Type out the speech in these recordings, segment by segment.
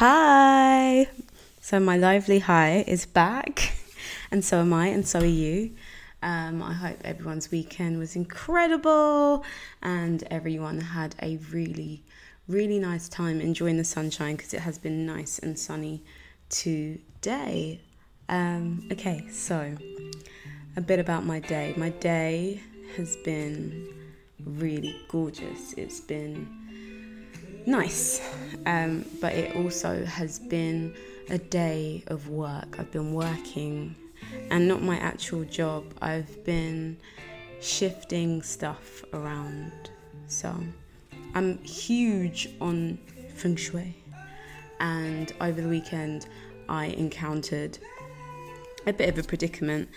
Hi! So, my lively hi is back, and so am I, and so are you. Um, I hope everyone's weekend was incredible and everyone had a really, really nice time enjoying the sunshine because it has been nice and sunny today. Um, okay, so a bit about my day. My day has been really gorgeous. It's been nice, um, but it also has been a day of work. I've been working and not my actual job. I've been shifting stuff around. So I'm huge on feng shui, and over the weekend I encountered a bit of a predicament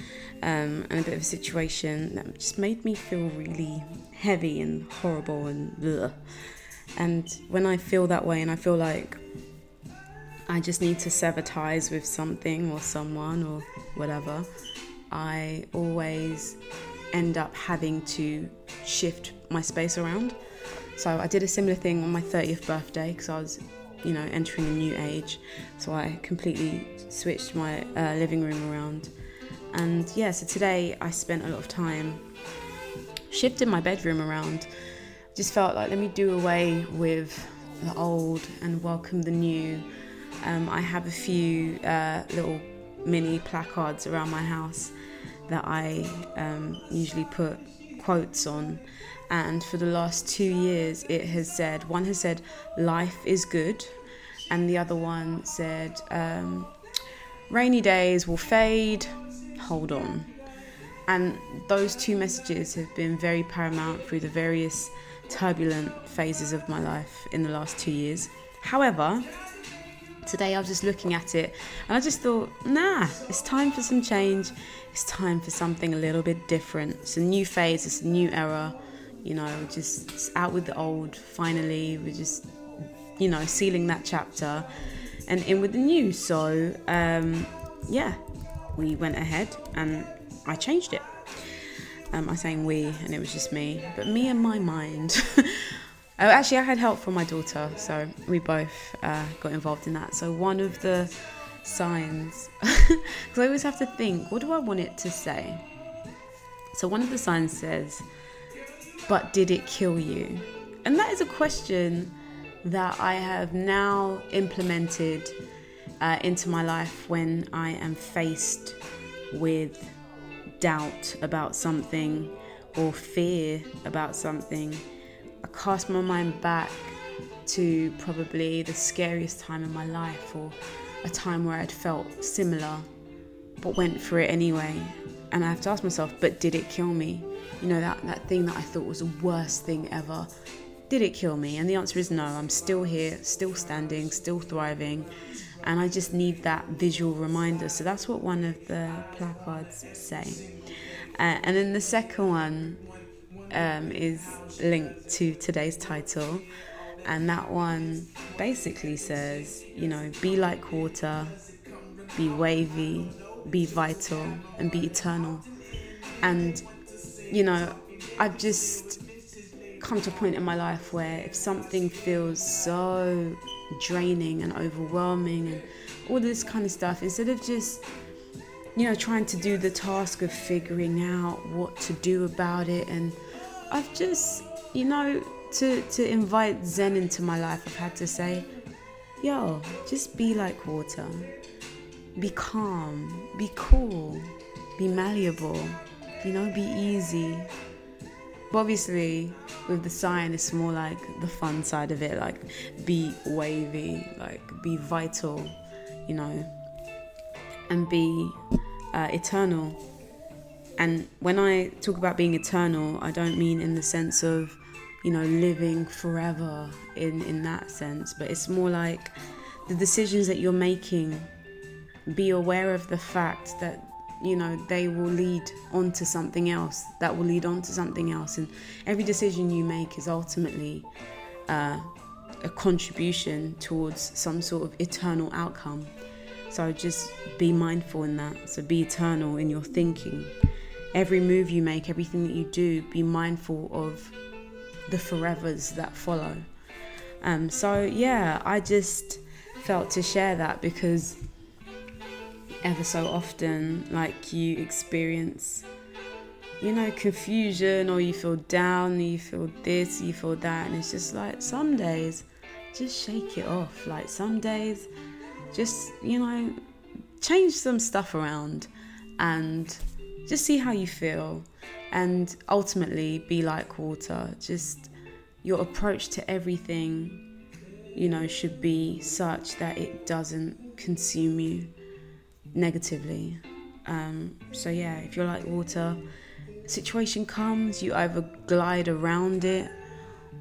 um, and a bit of a situation that just made me feel really heavy and horrible and ugh. And when I feel that way and I feel like I just need to sever ties with something or someone or whatever, I always end up having to shift my space around. So I did a similar thing on my 30th birthday because I was, you know, entering a new age. So I completely switched my uh, living room around. And yeah, so today I spent a lot of time shifting my bedroom around just felt like let me do away with the old and welcome the new. Um, I have a few uh, little mini placards around my house that I um, usually put quotes on. And for the last two years, it has said one has said, Life is good, and the other one said, um, Rainy days will fade, hold on. And those two messages have been very paramount through the various turbulent phases of my life in the last two years. However, today I was just looking at it and I just thought, nah, it's time for some change. It's time for something a little bit different. It's a new phase, it's a new era. You know, just out with the old. Finally, we're just, you know, sealing that chapter and in with the new. So, um, yeah, we went ahead and I changed it. Um, I'm saying we, and it was just me, but me and my mind. oh, actually, I had help from my daughter, so we both uh, got involved in that. So one of the signs, because I always have to think, what do I want it to say? So one of the signs says, "But did it kill you?" And that is a question that I have now implemented uh, into my life when I am faced with doubt about something or fear about something, I cast my mind back to probably the scariest time in my life or a time where I'd felt similar but went for it anyway. And I have to ask myself, but did it kill me? You know, that, that thing that I thought was the worst thing ever. Did it kill me? And the answer is no. I'm still here, still standing, still thriving and I just need that visual reminder. So that's what one of the placards say. Uh, and then the second one um, is linked to today's title, and that one basically says, you know, be like water, be wavy, be vital, and be eternal. And, you know, I've just come to a point in my life where if something feels so draining and overwhelming and all this kind of stuff, instead of just, you know, trying to do the task of figuring out what to do about it, and I've just, you know, to, to invite Zen into my life, I've had to say, yo, just be like water. Be calm, be cool, be malleable, you know, be easy, but obviously, with the sign, it's more like the fun side of it, like be wavy, like be vital, you know, and be uh, eternal. And when I talk about being eternal, I don't mean in the sense of, you know, living forever in, in that sense, but it's more like the decisions that you're making, be aware of the fact that you know they will lead on to something else that will lead on to something else. And every decision you make is ultimately uh, a contribution towards some sort of eternal outcome. So just be mindful in that. So be eternal in your thinking. Every move you make everything that you do be mindful of the forevers that follow. Um, so yeah i just felt to share that because ever so often, like you experience, you know, confusion or you feel down, you feel this, you feel that, and it's just like some days, just shake it off. Like some days, just, you know, change some stuff around and just see how you feel and ultimately be like water. Just your approach to everything, you know, should be such that it doesn't consume you negatively. Um, so yeah, if you're like water, situation comes, you either glide around it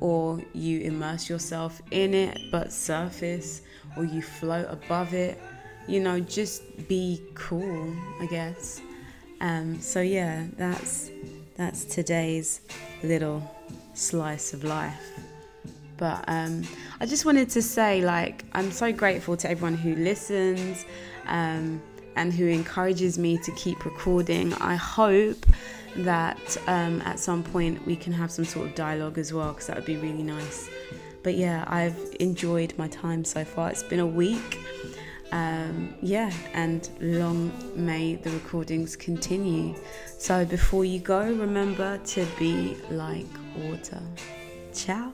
or you immerse yourself in it but surface or you float above it. You know, just be cool, I guess. Um, so yeah, that's that's today's little slice of life. But um, I just wanted to say, like, I'm so grateful to everyone who listens um, and who encourages me to keep recording. I hope that um, at some point we can have some sort of dialogue as well, because that would be really nice. But yeah, I've enjoyed my time so far. It's been a week. Um, yeah, and long may the recordings continue. So before you go, remember to be like water. Ciao.